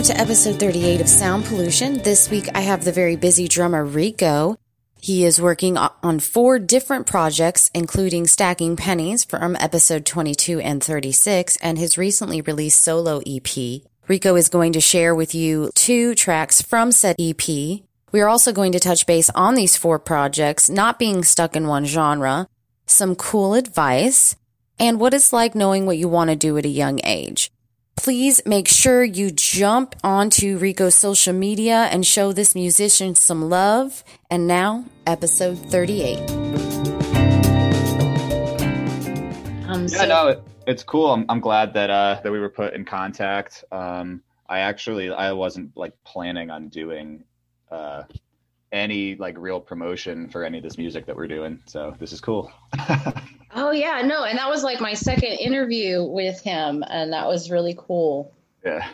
Welcome to episode 38 of Sound Pollution. This week I have the very busy drummer Rico. He is working on four different projects, including Stacking Pennies from episode 22 and 36, and his recently released solo EP. Rico is going to share with you two tracks from said EP. We are also going to touch base on these four projects, not being stuck in one genre, some cool advice, and what it's like knowing what you want to do at a young age. Please make sure you jump onto Rico's social media and show this musician some love. And now, episode 38. Um, yeah, so- no, it, it's cool. I'm, I'm glad that uh, that we were put in contact. Um, I actually I wasn't like planning on doing uh, any like real promotion for any of this music that we're doing, so this is cool. Oh yeah, no, and that was like my second interview with him, and that was really cool. Yeah.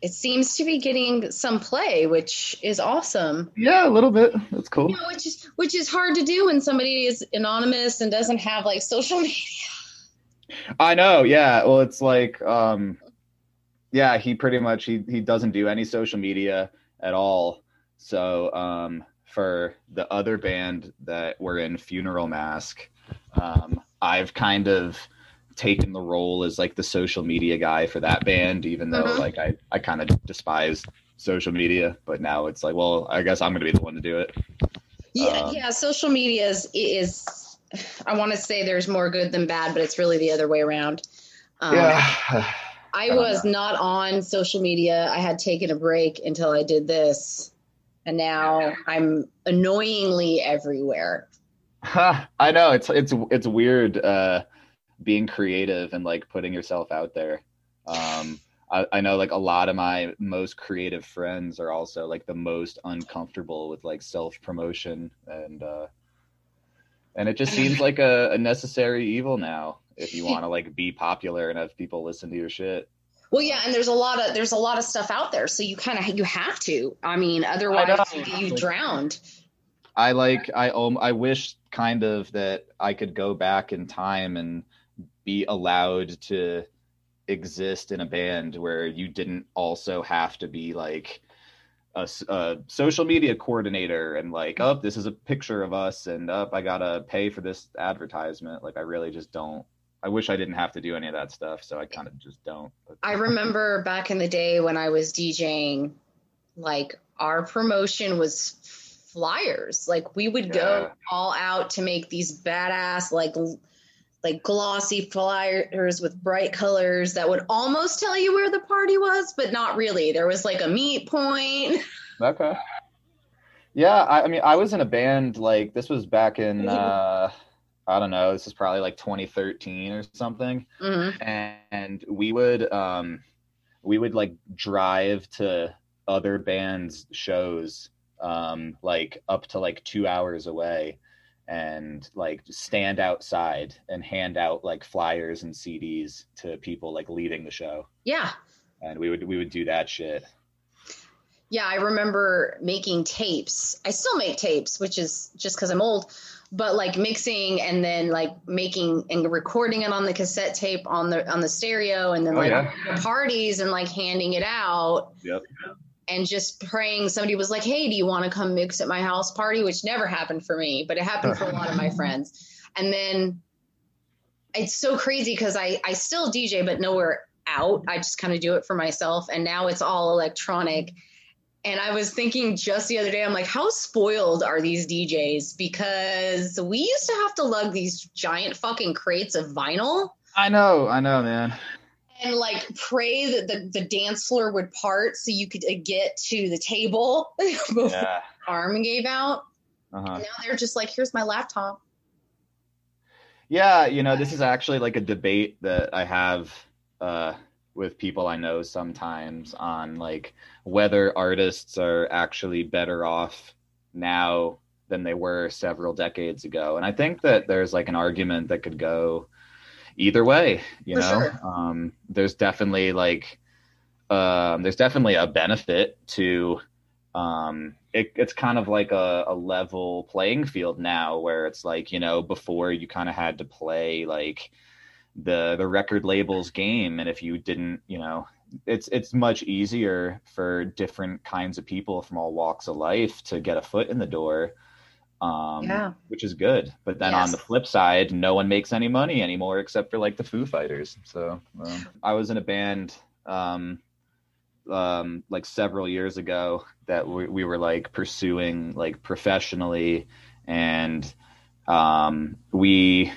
It seems to be getting some play, which is awesome. Yeah, a little bit. That's cool. You know, which is which is hard to do when somebody is anonymous and doesn't have like social media. I know. Yeah. Well, it's like, um, yeah, he pretty much he he doesn't do any social media at all. So um, for the other band that we're in, Funeral Mask, um, I've kind of taken the role as like the social media guy for that band, even though uh-huh. like I, I kind of despise social media, but now it's like, well, I guess I'm going to be the one to do it. Yeah. Um, yeah. Social media is, is, I want to say there's more good than bad, but it's really the other way around. Um, yeah. I, I was know. not on social media. I had taken a break until I did this. And now I'm annoyingly everywhere. I know it's it's it's weird uh, being creative and like putting yourself out there. Um, I, I know like a lot of my most creative friends are also like the most uncomfortable with like self promotion and uh, and it just seems like a, a necessary evil now if you want to like be popular and have people listen to your shit. Well, yeah, and there's a lot of there's a lot of stuff out there, so you kind of you have to. I mean, otherwise I you you drowned. I like I um I wish kind of that I could go back in time and be allowed to exist in a band where you didn't also have to be like a, a, social media coordinator and like oh this is a picture of us and up oh, i gotta pay for this advertisement like i really just don't i wish i didn't have to do any of that stuff so i kind of just don't i remember back in the day when i was djing like our promotion was flyers. Like we would yeah. go all out to make these badass like like glossy flyers with bright colors that would almost tell you where the party was, but not really. There was like a meet point. Okay. Yeah, I, I mean, I was in a band like this was back in uh, I don't know. This is probably like 2013 or something, mm-hmm. and, and we would um, we would like drive to other bands' shows um, like up to like two hours away and like stand outside and hand out like flyers and CDs to people like leaving the show. Yeah. And we would we would do that shit. Yeah, I remember making tapes. I still make tapes, which is just because I'm old, but like mixing and then like making and recording it on the cassette tape on the on the stereo and then oh, like yeah. parties and like handing it out. Yep. and just praying somebody was like hey do you want to come mix at my house party? which never happened for me but it happened for a lot of my friends. And then it's so crazy because I, I still dj but nowhere out. I just kind of do it for myself. And now it's all electronic and i was thinking just the other day i'm like how spoiled are these djs because we used to have to lug these giant fucking crates of vinyl i know i know man and like pray that the, the dance floor would part so you could uh, get to the table before yeah. arm gave out. Uh-huh. now they're just like, here's my laptop. Yeah, you know, this is actually like a debate that I have uh, with people I know sometimes on like whether artists are actually better off now than they were several decades ago. And I think that there's like an argument that could go either way you For know sure. um, there's definitely like um, there's definitely a benefit to um, it, it's kind of like a, a, level playing field now where it's like you know before you kind of had to play like the the record labels game and if you didn't you know it's it's much easier for different kinds of people from all walks of life to get a foot in the door um yeah. which is good but then yes. on the flip side no one makes any money anymore except for like the foo fighters so um, i was in a band um um like several years ago that we, we were like pursuing like professionally and um we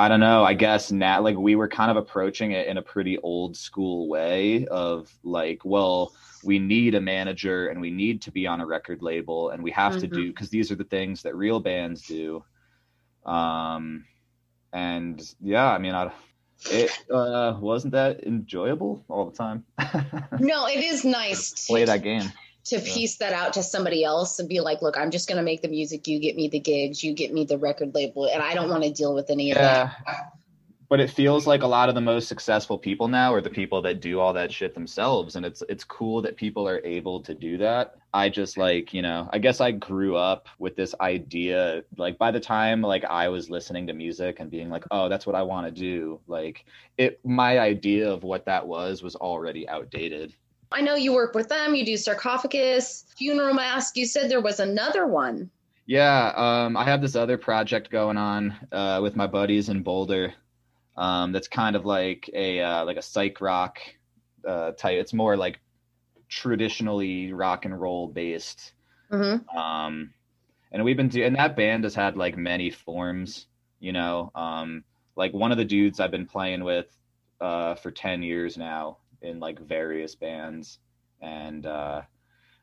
I don't know. I guess now, like we were kind of approaching it in a pretty old school way of like, well, we need a manager and we need to be on a record label and we have mm-hmm. to do because these are the things that real bands do. Um, and yeah, I mean, I, it uh, wasn't that enjoyable all the time. no, it is nice to play that game to piece that out to somebody else and be like, look, I'm just going to make the music. You get me the gigs. You get me the record label. And I don't want to deal with any of that. But it feels like a lot of the most successful people now are the people that do all that shit themselves. And it's, it's cool that people are able to do that. I just like, you know, I guess I grew up with this idea. Like by the time like I was listening to music and being like, oh, that's what I want to do. Like it, my idea of what that was was already outdated I know you work with them. You do sarcophagus, funeral mask. You said there was another one. Yeah, um, I have this other project going on uh, with my buddies in Boulder. Um, that's kind of like a uh, like a psych rock uh, type. It's more like traditionally rock and roll based. Mm-hmm. Um, and we've been doing. And that band has had like many forms. You know, um, like one of the dudes I've been playing with uh, for ten years now in like various bands, and uh,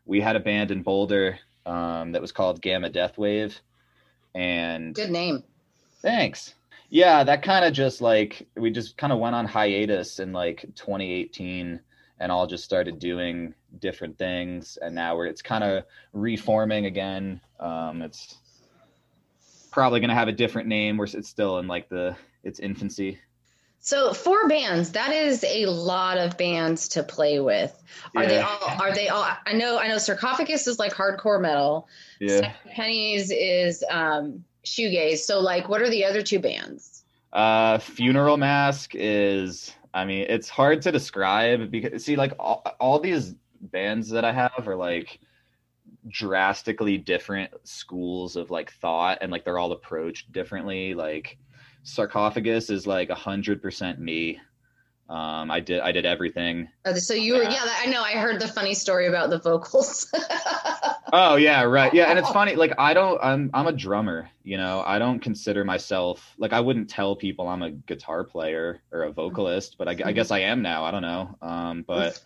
we had a band in Boulder um, that was called Gamma Death Wave, and good name. Thanks. Yeah, that kind of just like we just kind of went on hiatus in like 2018 and all just started doing different things. And now we're it's kind of reforming again. Um it's probably going to have a different name. Where it's still in like the its infancy so four bands, that is a lot of bands to play with. Are yeah. they all are they all I know I know sarcophagus is like hardcore metal. Yeah. Pennies is um shoegaze. So like what are the other two bands? Uh Funeral Mask is I mean, it's hard to describe because see like all, all these bands that I have are like drastically different schools of like thought and like they're all approached differently like sarcophagus is like a hundred percent me. Um, I did I did everything. Oh, so you were yeah. I know. I heard the funny story about the vocals. oh yeah, right. Yeah, and it's funny. Like I don't. I'm I'm a drummer. You know, I don't consider myself like I wouldn't tell people I'm a guitar player or a vocalist, but I, I guess I am now. I don't know. Um, but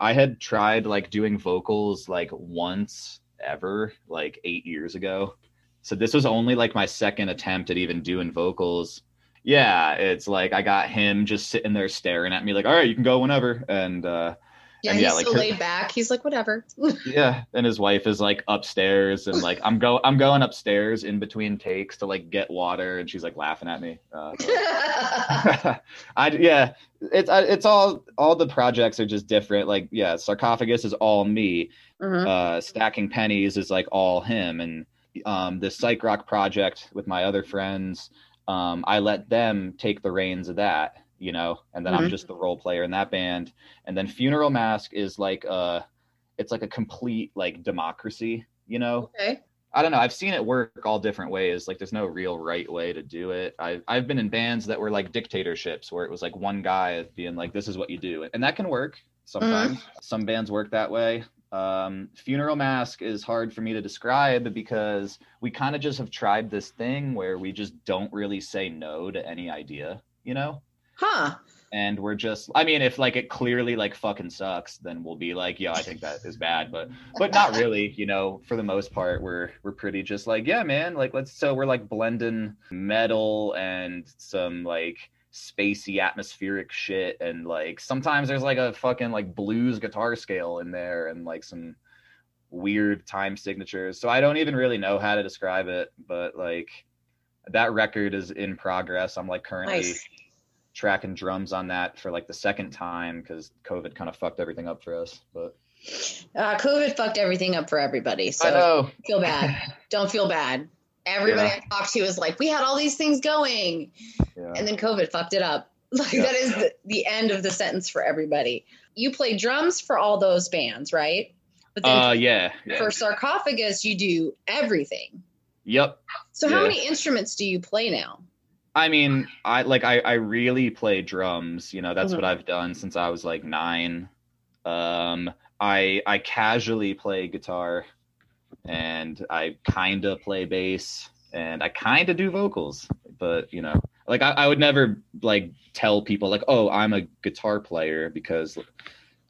I had tried like doing vocals like once ever, like eight years ago, so this was only like my second attempt at even doing vocals. Yeah, it's like I got him just sitting there staring at me like, "All right, you can go whenever." And uh yeah, and he's yeah, like so her, laid back. He's like, "Whatever." yeah, and his wife is like upstairs and like I'm go I'm going upstairs in between takes to like get water and she's like laughing at me. Uh, I yeah, it's it's all all the projects are just different. Like yeah, sarcophagus is all me. Mm-hmm. Uh stacking pennies is like all him and um, the psych rock project with my other friends, um, I let them take the reins of that, you know, and then mm-hmm. I'm just the role player in that band. And then Funeral Mask is like a, it's like a complete like democracy, you know. Okay. I don't know. I've seen it work all different ways. Like there's no real right way to do it. I've I've been in bands that were like dictatorships where it was like one guy being like, "This is what you do," and that can work sometimes. Mm-hmm. Some bands work that way. Um, funeral mask is hard for me to describe because we kind of just have tried this thing where we just don't really say no to any idea, you know? Huh. And we're just I mean, if like it clearly like fucking sucks, then we'll be like, yeah, I think that is bad. But but not really, you know, for the most part, we're we're pretty just like, yeah, man, like let's so we're like blending metal and some like spacey atmospheric shit and like sometimes there's like a fucking like blues guitar scale in there and like some weird time signatures. So i don't even really know how to describe it but like that record is in progress. I'm like currently nice. tracking drums on that for like the second time because covid kind of fucked everything up for us but uh, covid fucked everything up for everybody so feel bad. Don't feel bad everybody yeah. I talked to was like, we had all these things going. Yeah. And then COVID fucked it up. Like yeah. that is the, the, end of the sentence for everybody. You play drums for all those bands, right? But then uh, yeah, for sarcophagus, you do everything. Yep. So how many instruments do you play now? I mean, I like I I really play drums. You know, that's mm-hmm. what I've done since I was like nine. Um, I I casually play guitar, and I kind of play bass, and I kind of do vocals. But you know, like I, I would never like tell people like, oh, I'm a guitar player because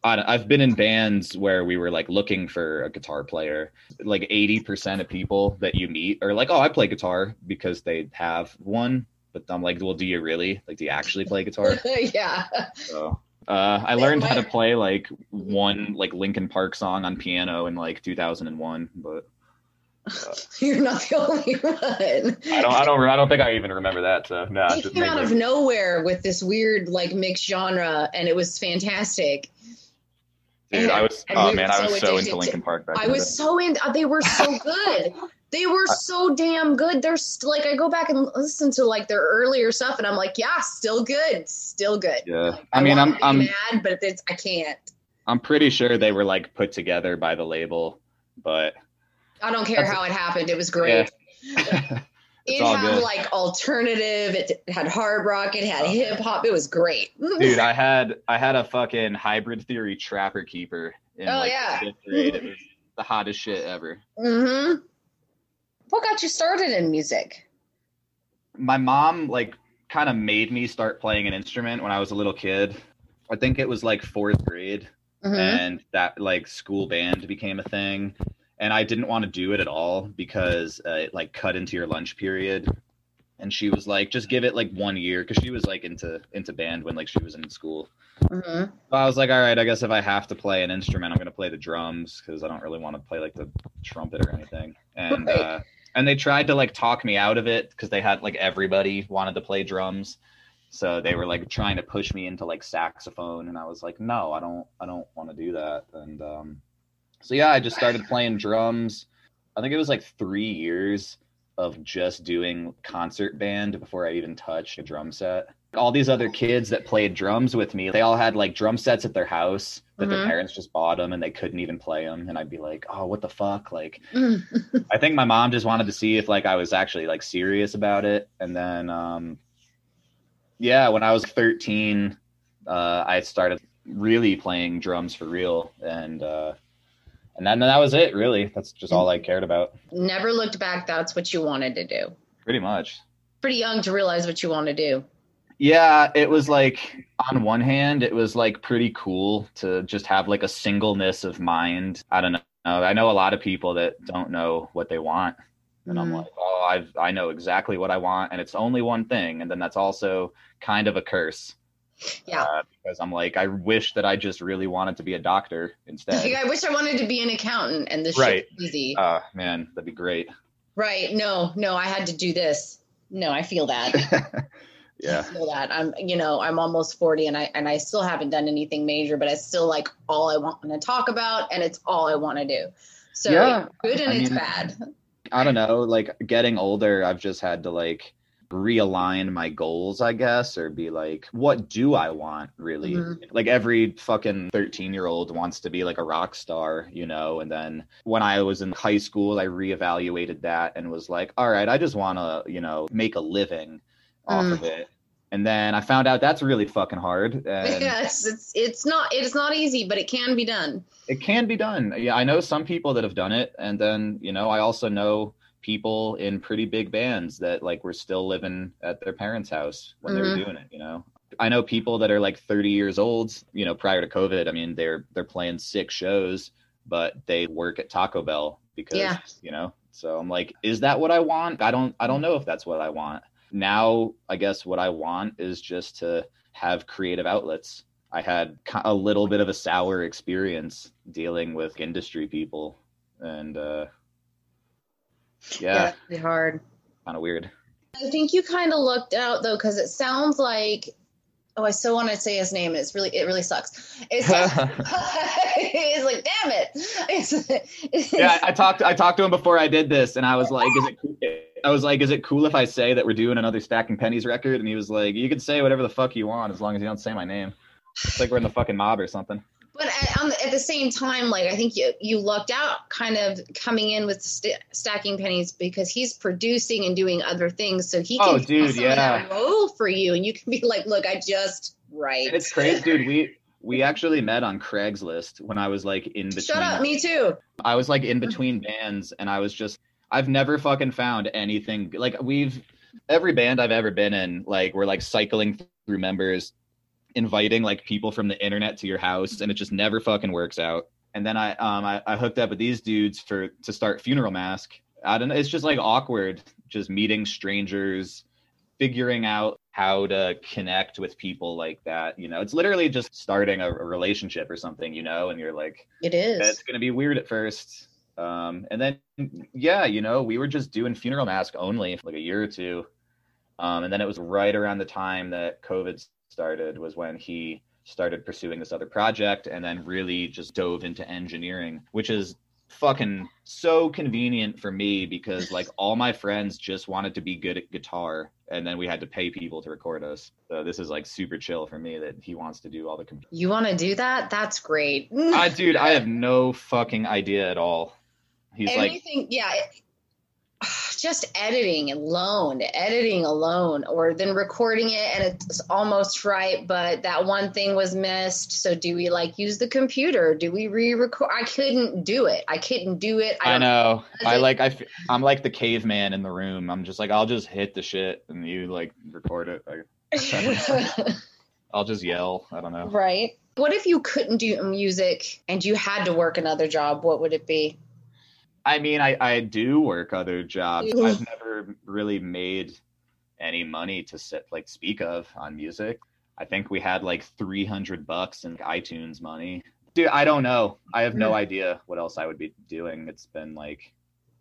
I, have been in bands where we were like looking for a guitar player. Like 80% of people that you meet are like, oh, I play guitar because they have one. But I'm like, well, do you really? Like, do you actually play guitar? yeah. So uh, I learned how to play like one like Linkin Park song on piano in like 2001, but uh, you're not the only one. I don't. I don't. I don't think I even remember that. So no. Nah, came out of nowhere with this weird like mixed genre, and it was fantastic. Dude, I was. oh man, I was so into Linkin Park back. I was so in. They were so good. They were so damn good. They're st- like I go back and listen to like their earlier stuff, and I'm like, yeah, still good, still good. Yeah, like, I, I mean, I'm I'm mad, but it's I can't. I'm pretty sure they were like put together by the label, but I don't care how it happened. It was great. Yeah. it had good. like alternative. It had hard rock. It had hip hop. It was great. Dude, I had I had a fucking hybrid theory trapper keeper in oh, like yeah. fifth grade. It was the hottest shit ever. Mm-hmm. What got you started in music? My mom like kind of made me start playing an instrument when I was a little kid. I think it was like fourth grade, mm-hmm. and that like school band became a thing and I didn't want to do it at all because uh, it like cut into your lunch period. And she was like, just give it like one year because she was like into into band when like she was in school. Mm-hmm. So I was like, all right, I guess if I have to play an instrument, I'm gonna play the drums because I don't really want to play like the trumpet or anything. And right. uh, and they tried to like talk me out of it because they had like everybody wanted to play drums so they were like trying to push me into like saxophone and i was like no i don't i don't want to do that and um so yeah, I just started playing drums. I think it was like three years of just doing concert band before I even touched a drum set. All these other kids that played drums with me, they all had like drum sets at their house that mm-hmm. their parents just bought them and they couldn't even play them. And I'd be like, oh, what the fuck? Like, I think my mom just wanted to see if like I was actually like serious about it. And then, um, yeah, when I was 13, uh, I started really playing drums for real. And, uh, and then that was it really that's just all i cared about never looked back that's what you wanted to do pretty much pretty young to realize what you want to do yeah it was like on one hand it was like pretty cool to just have like a singleness of mind i don't know i know a lot of people that don't know what they want and mm-hmm. i'm like oh I've, i know exactly what i want and it's only one thing and then that's also kind of a curse yeah. Uh, because I'm like, I wish that I just really wanted to be a doctor instead. I wish I wanted to be an accountant and this right. easy. Uh, man, that'd be great. Right. No, no, I had to do this. No, I feel that. yeah. I feel that. I'm, you know, I'm almost 40 and I, and I still haven't done anything major, but it's still like all I want to talk about and it's all I want to do. So yeah. good and I it's mean, bad. I don't know. Like getting older, I've just had to like, realign my goals, I guess, or be like, what do I want really? Mm-hmm. Like every fucking 13 year old wants to be like a rock star, you know? And then when I was in high school, I reevaluated that and was like, all right, I just want to, you know, make a living off mm. of it. And then I found out that's really fucking hard. And yes, it's it's not it's not easy, but it can be done. It can be done. Yeah, I know some people that have done it, and then you know I also know people in pretty big bands that like were still living at their parents' house when mm-hmm. they were mm-hmm. doing it, you know. I know people that are like 30 years old, you know, prior to COVID. I mean, they're they're playing six shows, but they work at Taco Bell because, yeah. you know. So I'm like, is that what I want? I don't I don't know if that's what I want. Now, I guess what I want is just to have creative outlets. I had a little bit of a sour experience dealing with industry people and uh yeah, yeah hard. Kind of weird. I think you kind of looked out though, because it sounds like. Oh, I so want to say his name. It's really, it really sucks. It's, it's like, damn it. It's, yeah, I talked, I talked to him before I did this, and I was like, "Is it, I was like, "Is it cool if I say that we're doing another Stacking Pennies record?" And he was like, "You can say whatever the fuck you want as long as you don't say my name." It's like we're in the fucking mob or something. But at, at the same time, like I think you you lucked out kind of coming in with st- Stacking Pennies because he's producing and doing other things, so he oh, can oh, dude, yeah, role for you, and you can be like, "Look, I just write." And it's crazy, dude. We we actually met on Craigslist when I was like in between. Shut up, me too. I was like in between bands, and I was just I've never fucking found anything like we've every band I've ever been in, like we're like cycling through members, inviting like people from the internet to your house, and it just never fucking works out. And then I um I, I hooked up with these dudes for to start Funeral Mask. I don't know. It's just like awkward, just meeting strangers, figuring out how to connect with people like that. You know, it's literally just starting a, a relationship or something, you know, and you're like, it is. It's going to be weird at first. Um, and then, yeah, you know, we were just doing funeral mask only for like a year or two. Um, and then it was right around the time that COVID started was when he started pursuing this other project and then really just dove into engineering, which is fucking so convenient for me because like all my friends just wanted to be good at guitar and then we had to pay people to record us. So this is like super chill for me that he wants to do all the comp- you want to do that? That's great. I dude i have no fucking idea at all he's Anything, like yeah just editing alone, editing alone, or then recording it and it's almost right, but that one thing was missed. So do we like use the computer? Do we re-record? I couldn't do it. I couldn't do it. I, I know. I like. I. I'm like the caveman in the room. I'm just like I'll just hit the shit and you like record it. I'll just yell. I don't know. Right. What if you couldn't do music and you had to work another job? What would it be? I mean, I, I do work other jobs. I've never really made any money to sit like speak of on music. I think we had like 300 bucks in iTunes money. Dude, I don't know. I have no idea what else I would be doing. It's been like,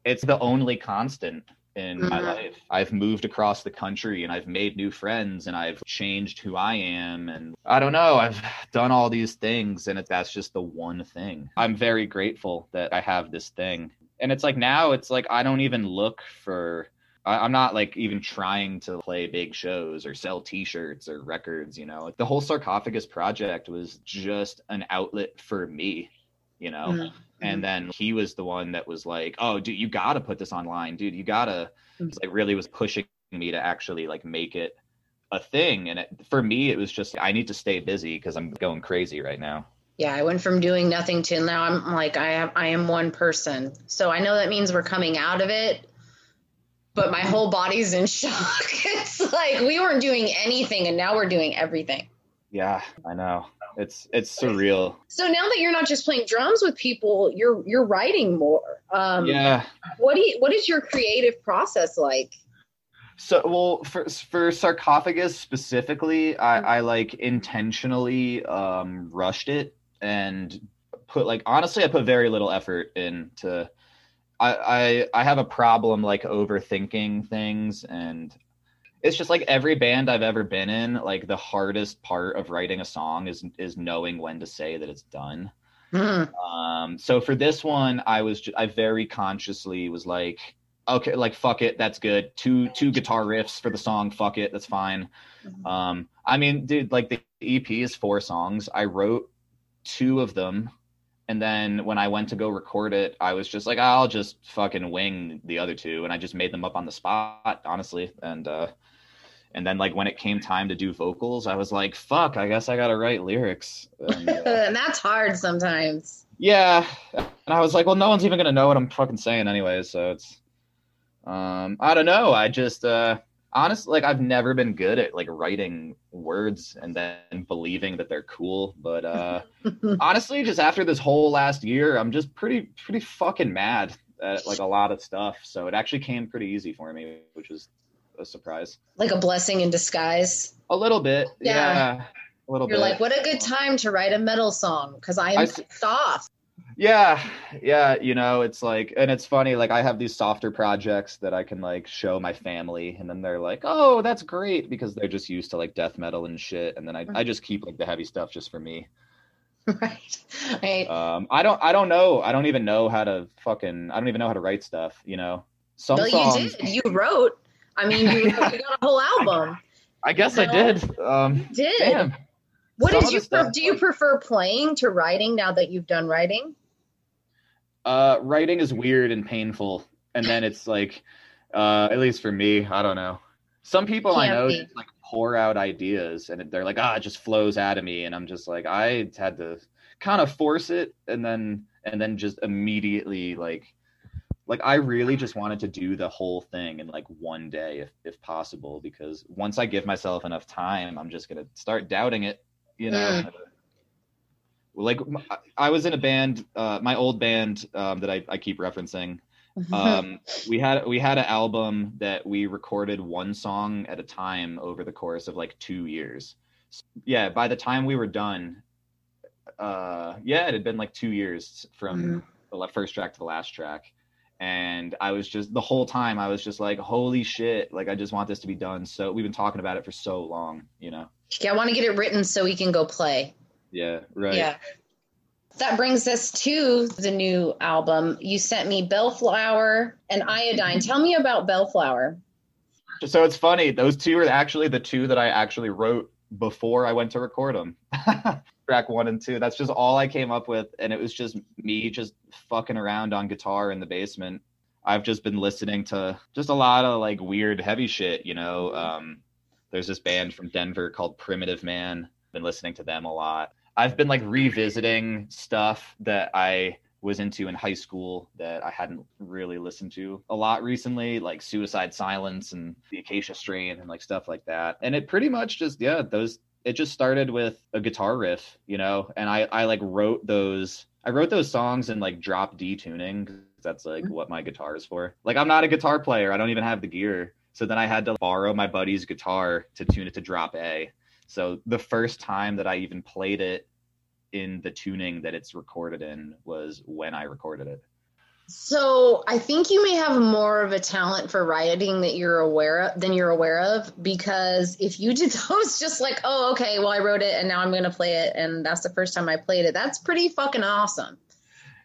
it's the only constant in mm-hmm. my life. I've moved across the country and I've made new friends and I've changed who I am. And I don't know, I've done all these things and it, that's just the one thing. I'm very grateful that I have this thing and it's like now it's like I don't even look for I'm not like even trying to play big shows or sell t-shirts or records, you know. like The whole sarcophagus project was just an outlet for me, you know. Mm-hmm. And then he was the one that was like, "Oh, dude, you got to put this online, dude. You got to." Mm-hmm. Like really was pushing me to actually like make it a thing and it, for me it was just I need to stay busy because I'm going crazy right now yeah, I went from doing nothing to now I'm like I am I am one person. So I know that means we're coming out of it, but my whole body's in shock. it's like we weren't doing anything and now we're doing everything. Yeah, I know. It's it's surreal. So now that you're not just playing drums with people, you're you're writing more. Um, yeah. What do you, what is your creative process like? So, well, for for sarcophagus specifically, I, I like intentionally um, rushed it and put like honestly, I put very little effort into. I, I I have a problem like overthinking things and it's just like every band I've ever been in, like the hardest part of writing a song is is knowing when to say that it's done. Mm-hmm. Um, so for this one, I was I very consciously was like, okay, like fuck it, that's good. Two two guitar riffs for the song, fuck it, that's fine. Mm-hmm. Um, I mean, dude, like the EP is four songs. I wrote two of them and then when I went to go record it, I was just like, I'll just fucking wing the other two, and I just made them up on the spot, honestly. And uh, and then like when it came time to do vocals, I was like, fuck, I guess I gotta write lyrics. And, uh, and that's hard sometimes. Yeah, and I was like, well, no one's even gonna know what I'm fucking saying anyways, so it's um, I don't know. I just uh, honestly like I've never been good at like writing words and then believing that they're cool. But uh honestly, just after this whole last year, I'm just pretty pretty fucking mad at like a lot of stuff. So it actually came pretty easy for me, which was a surprise. Like a blessing in disguise. A little bit. Yeah. yeah a little You're bit. like, what a good time to write a metal song because I am I, pissed off yeah yeah you know it's like and it's funny like i have these softer projects that i can like show my family and then they're like oh that's great because they're just used to like death metal and shit and then i, I just keep like the heavy stuff just for me right right um i don't i don't know i don't even know how to fucking i don't even know how to write stuff you know Some well, songs, you did. You wrote. I mean, you, you got a whole album. I guess I did. Um, did. damn. What Some did you stuff, do? You prefer playing to writing now that you've done writing? Uh, writing is weird and painful, and then it's like, uh, at least for me, I don't know. Some people I Can't know be. just like pour out ideas, and they're like, ah, it just flows out of me, and I'm just like, I had to kind of force it, and then and then just immediately like, like I really just wanted to do the whole thing in like one day, if if possible, because once I give myself enough time, I'm just gonna start doubting it, you know. Like I was in a band, uh, my old band um, that I, I keep referencing. Um, we had we had an album that we recorded one song at a time over the course of like two years. S- Yeah, by the time we were done, uh, yeah, it had been like two years from Mhm. the first track to the last track, and I was just the whole time I was just like, holy shit! Like I just want this to be done. So we've been talking about it for so long, you know. yeah, I want to get it written so we can go play. Yeah, right. Yeah. That brings us to the new album. You sent me Bellflower and Iodine. Tell me about Bellflower. So it's funny; those two are actually the two that I actually wrote before I went to record them. Track one and two. That's just all I came up with, and it was just me just fucking around on guitar in the basement. I've just been listening to just a lot of like weird heavy shit, you know. Um, there's this band from Denver called Primitive Man. Been listening to them a lot. I've been like revisiting stuff that I was into in high school that I hadn't really listened to a lot recently, like Suicide Silence and the Acacia Strain and like stuff like that. And it pretty much just yeah, those it just started with a guitar riff, you know, and I I like wrote those I wrote those songs in like drop D tuning that's like mm-hmm. what my guitar is for. Like I'm not a guitar player. I don't even have the gear. So then I had to borrow my buddy's guitar to tune it to drop A. So the first time that I even played it in the tuning that it's recorded in was when I recorded it. So I think you may have more of a talent for writing that you're aware of than you're aware of because if you did those just like, oh, okay, well I wrote it and now I'm gonna play it and that's the first time I played it, that's pretty fucking awesome.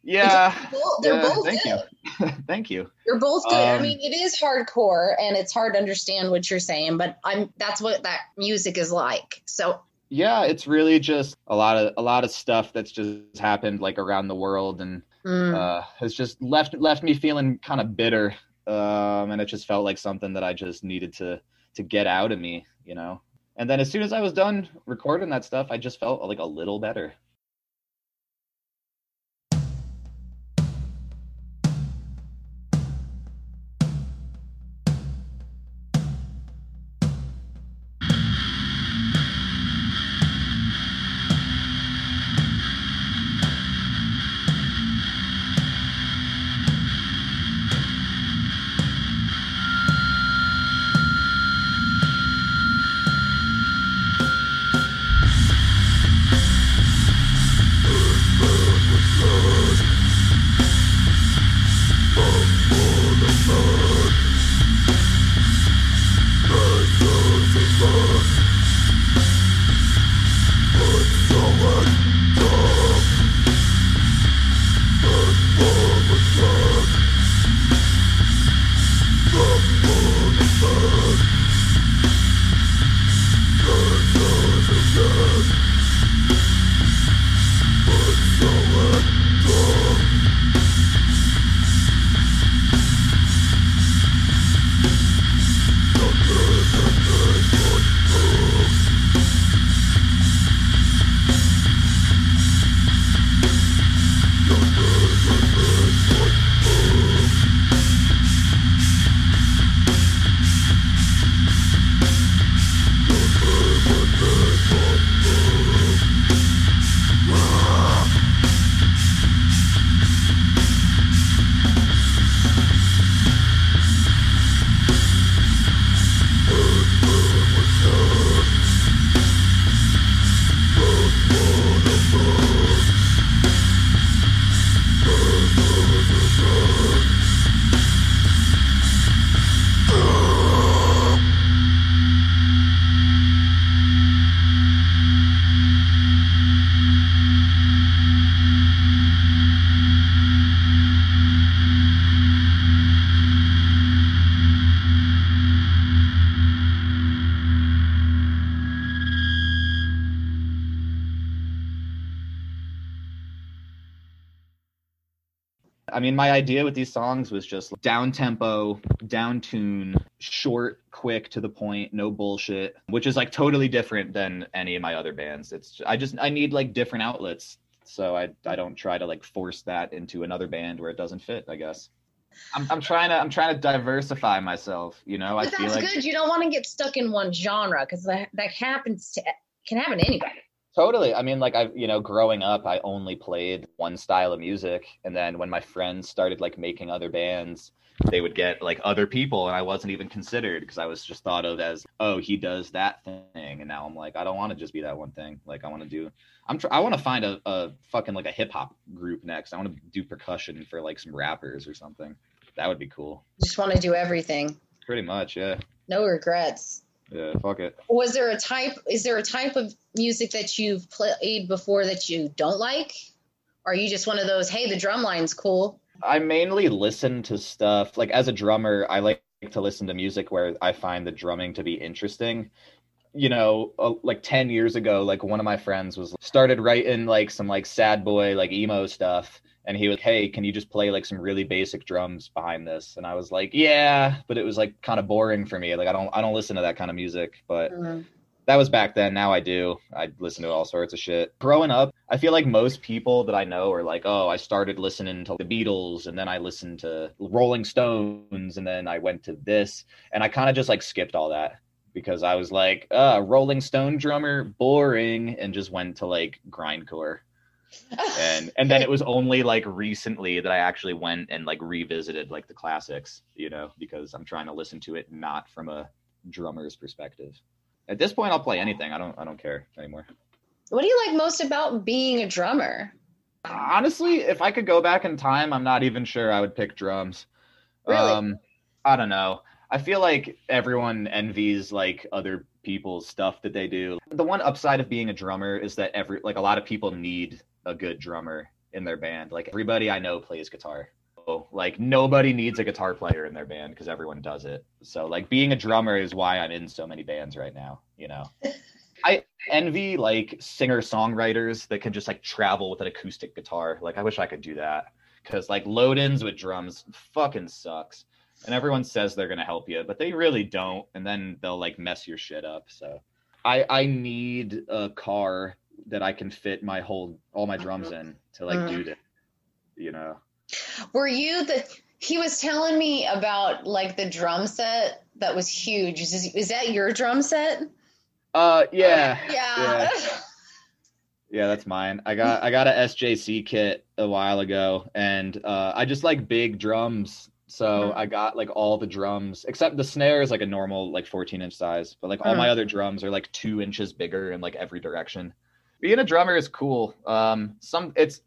Yeah. They're both, they're yeah, both thank good. you. thank you. You're both good. I Um, mean, it is hardcore and it's hard to understand what you're saying, but I'm that's what that music is like. So Yeah, it's really just a lot of a lot of stuff that's just happened like around the world and mm, uh has just left left me feeling kind of bitter. Um and it just felt like something that I just needed to to get out of me, you know. And then as soon as I was done recording that stuff, I just felt like a little better. I mean, my idea with these songs was just down tempo, down tune, short, quick, to the point, no bullshit, which is like totally different than any of my other bands. It's I just I need like different outlets, so I I don't try to like force that into another band where it doesn't fit. I guess. I'm, I'm trying to I'm trying to diversify myself. You know, but I feel that's like good. You don't want to get stuck in one genre because that that happens to can happen to anybody. Totally. I mean, like I, you know, growing up, I only played one style of music, and then when my friends started like making other bands, they would get like other people, and I wasn't even considered because I was just thought of as, oh, he does that thing, and now I'm like, I don't want to just be that one thing. Like I want to do, I'm, tr- I want to find a, a fucking like a hip hop group next. I want to do percussion for like some rappers or something. That would be cool. Just want to do everything. Pretty much, yeah. No regrets. Yeah, fuck it. Was there a type? Is there a type of music that you've played before that you don't like? Or are you just one of those? Hey, the drum line's cool. I mainly listen to stuff like as a drummer. I like to listen to music where I find the drumming to be interesting. You know, uh, like 10 years ago, like one of my friends was started writing like some like sad boy, like emo stuff and he was like, hey can you just play like some really basic drums behind this? And i was like yeah but it was like kind of boring for me. Like i don't i don't listen to that kind of music but mm-hmm. that was back then. Now i do. I listen to all sorts of shit. Growing up i feel like most people that i know are like oh i started listening to the beatles and then i listened to rolling stones and then i went to this and i kind of just like skipped all that because i was like uh rolling stone drummer boring and just went to like grindcore and and then it was only like recently that I actually went and like revisited like the classics, you know, because I'm trying to listen to it not from a drummer's perspective. At this point, I'll play anything. I don't I don't care anymore. What do you like most about being a drummer? Honestly, if I could go back in time, I'm not even sure I would pick drums. Really? Um, I don't know. I feel like everyone envies like other people's stuff that they do. The one upside of being a drummer is that every like a lot of people need a good drummer in their band. Like everybody I know plays guitar. So, like nobody needs a guitar player in their band because everyone does it. So like being a drummer is why I'm in so many bands right now, you know. I envy like singer songwriters that can just like travel with an acoustic guitar. Like I wish I could do that because like load ins with drums fucking sucks. And everyone says they're gonna help you, but they really don't. And then they'll like mess your shit up. So I I need a car that I can fit my whole all my drums mm-hmm. in to like mm. do this. You know. Were you the? He was telling me about like the drum set that was huge. Is, is that your drum set? Uh, yeah. yeah. yeah. Yeah, that's mine. I got I got a SJC kit a while ago, and uh, I just like big drums. So mm-hmm. I got like all the drums, except the snare is like a normal like 14 inch size, but like all mm. my other drums are like two inches bigger in like every direction being a drummer is cool. Um, some it's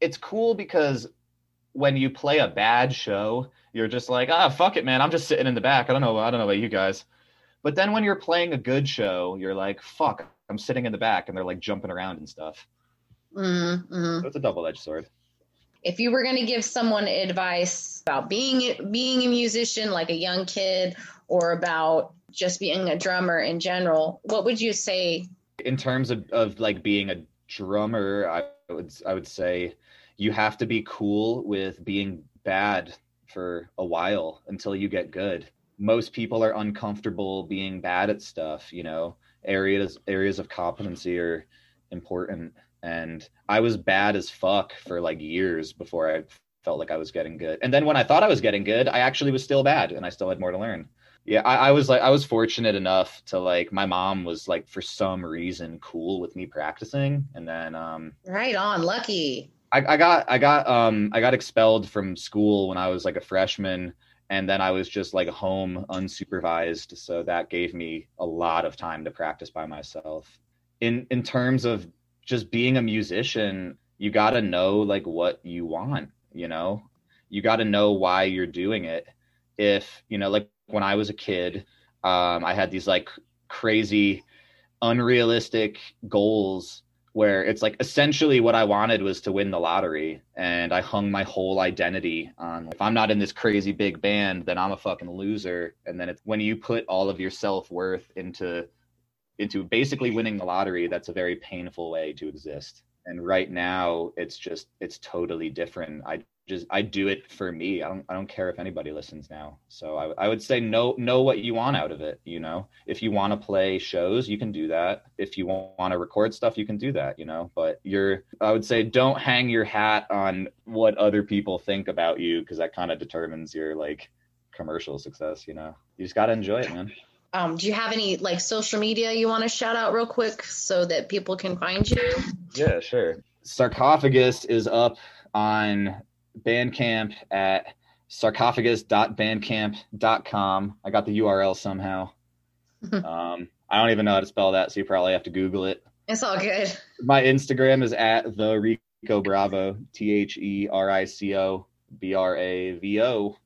it's cool because when you play a bad show, you're just like, ah, fuck it, man. I'm just sitting in the back. I don't know. I don't know about you guys. But then when you're playing a good show, you're like, fuck, I'm sitting in the back, and they're like jumping around and stuff. Mm-hmm. So it's a double edged sword. If you were going to give someone advice about being being a musician, like a young kid, or about just being a drummer in general, what would you say in terms of, of like being a drummer, I would I would say you have to be cool with being bad for a while until you get good. Most people are uncomfortable being bad at stuff, you know. Areas areas of competency are important and I was bad as fuck for like years before I felt like I was getting good. And then when I thought I was getting good, I actually was still bad and I still had more to learn yeah I, I, was like i was fortunate enough to like my mom was like for some reason cool with me practicing and then um right on lucky. I, I got i got um i got expelled from school when i was like a freshman and then i was just like home unsupervised so that gave me a lot of time to practice by myself. In in terms of just being a musician you got to know like what you want you know? You got to know why you're doing it. If you know like when I was a kid, um, I had these like crazy, unrealistic goals where it's like essentially what I wanted was to win the lottery. And I hung my whole identity on if I'm not in this crazy big band, then I'm a fucking loser. And then it's when you put all of your self worth into into basically winning the lottery, that's a very painful way to exist. and right now it's just it's totally different i just i do it for me. I don't i don't care if anybody listens now. So i, I would say know know what you want out of it you know? If you want to play shows you can do that. If you want to record stuff you can do that you know? But you're i would say don't hang your hat on what other people think about you because that kind of determines your like commercial success you know? You just got to enjoy it man. Um, do you have any like social media you want to shout out real quick so that people can find you? Yeah, sure. Sarcophagus is up on Bandcamp at sarcophagus.bandcamp.com. I got the URL somehow. um, I don't even know how to spell that, so you probably have to Google it. It's all good. My Instagram is at the Rico Bravo, T H E R I C O B R A V O.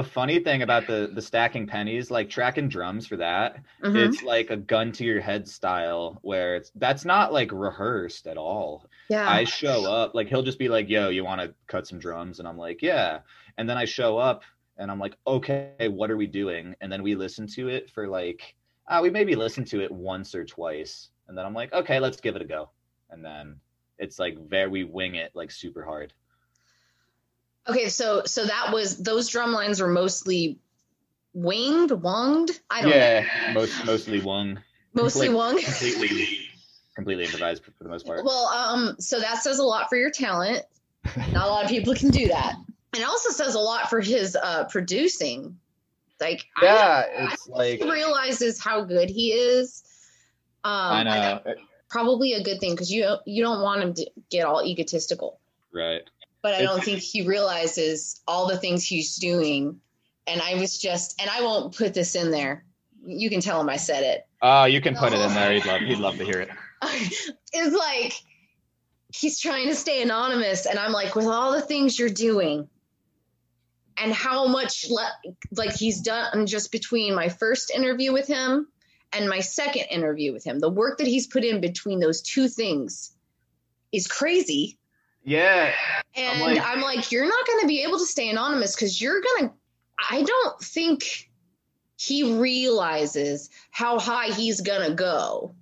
a funny thing about the the stacking pennies, like tracking drums for that, mm-hmm. it's like a gun to your head style where it's that's not like rehearsed at all. Yeah. I show up, like he'll just be like, "Yo, you want to cut some drums?" and I'm like, "Yeah." And then I show up and I'm like, "Okay, what are we doing?" And then we listen to it for like uh, we maybe listen to it once or twice, and then I'm like, "Okay, let's give it a go." And then it's like very we wing it like super hard. Okay, so so that was those drum lines were mostly winged, wunged. I don't yeah, know. Yeah, most mostly wung. Mostly like, wung. Completely, completely improvised for the most part. Well, um, so that says a lot for your talent. Not a lot of people can do that. And it also says a lot for his uh, producing. Like, yeah, I, it's I like he realizes how good he is. Um, I know. Probably a good thing because you you don't want him to get all egotistical. Right. But I don't think he realizes all the things he's doing. And I was just, and I won't put this in there. You can tell him I said it. Oh, you can put it in there. He'd love, he'd love to hear it. it's like he's trying to stay anonymous, and I'm like, with all the things you're doing, and how much le- like he's done just between my first interview with him and my second interview with him, the work that he's put in between those two things is crazy. Yeah. And I'm like, I'm like you're not going to be able to stay anonymous because you're going to, I don't think he realizes how high he's going to go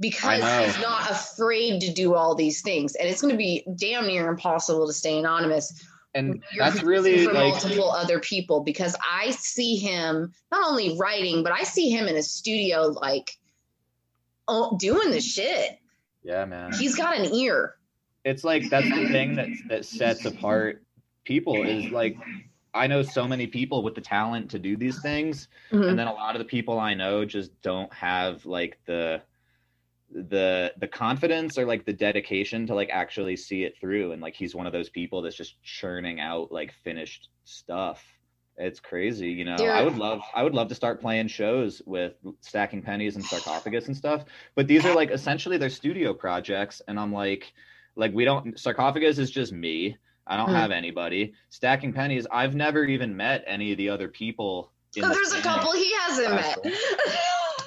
because he's not afraid to do all these things. And it's going to be damn near impossible to stay anonymous. And that's really for like multiple other people because I see him not only writing, but I see him in a studio like oh, doing the shit. Yeah, man. He's got an ear. It's like that's the thing that that sets apart people is like I know so many people with the talent to do these things, mm-hmm. and then a lot of the people I know just don't have like the the the confidence or like the dedication to like actually see it through and like he's one of those people that's just churning out like finished stuff it's crazy you know Dude. i would love i would love to start playing shows with stacking pennies and sarcophagus and stuff but these are like essentially their studio projects and i'm like like we don't sarcophagus is just me i don't hmm. have anybody stacking pennies i've never even met any of the other people because there's a couple he hasn't met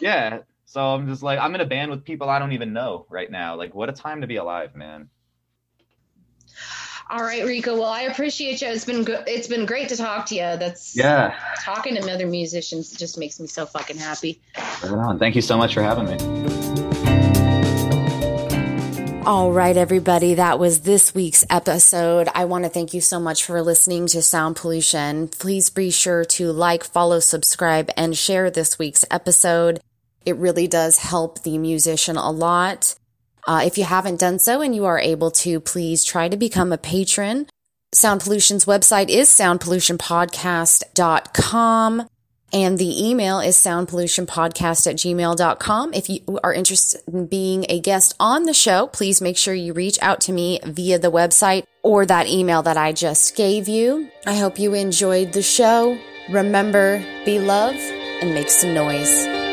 yeah so I'm just like, I'm in a band with people I don't even know right now. Like, what a time to be alive, man. All right, Rico. Well, I appreciate you. It's been good. It's been great to talk to you. That's yeah. Talking to other musicians just makes me so fucking happy. Right on. Thank you so much for having me. All right, everybody. That was this week's episode. I want to thank you so much for listening to Sound Pollution. Please be sure to like, follow, subscribe, and share this week's episode. It really does help the musician a lot. Uh, if you haven't done so and you are able to, please try to become a patron. Sound Pollution's website is soundpollutionpodcast.com and the email is soundpollutionpodcast at gmail.com. If you are interested in being a guest on the show, please make sure you reach out to me via the website or that email that I just gave you. I hope you enjoyed the show. Remember, be love and make some noise.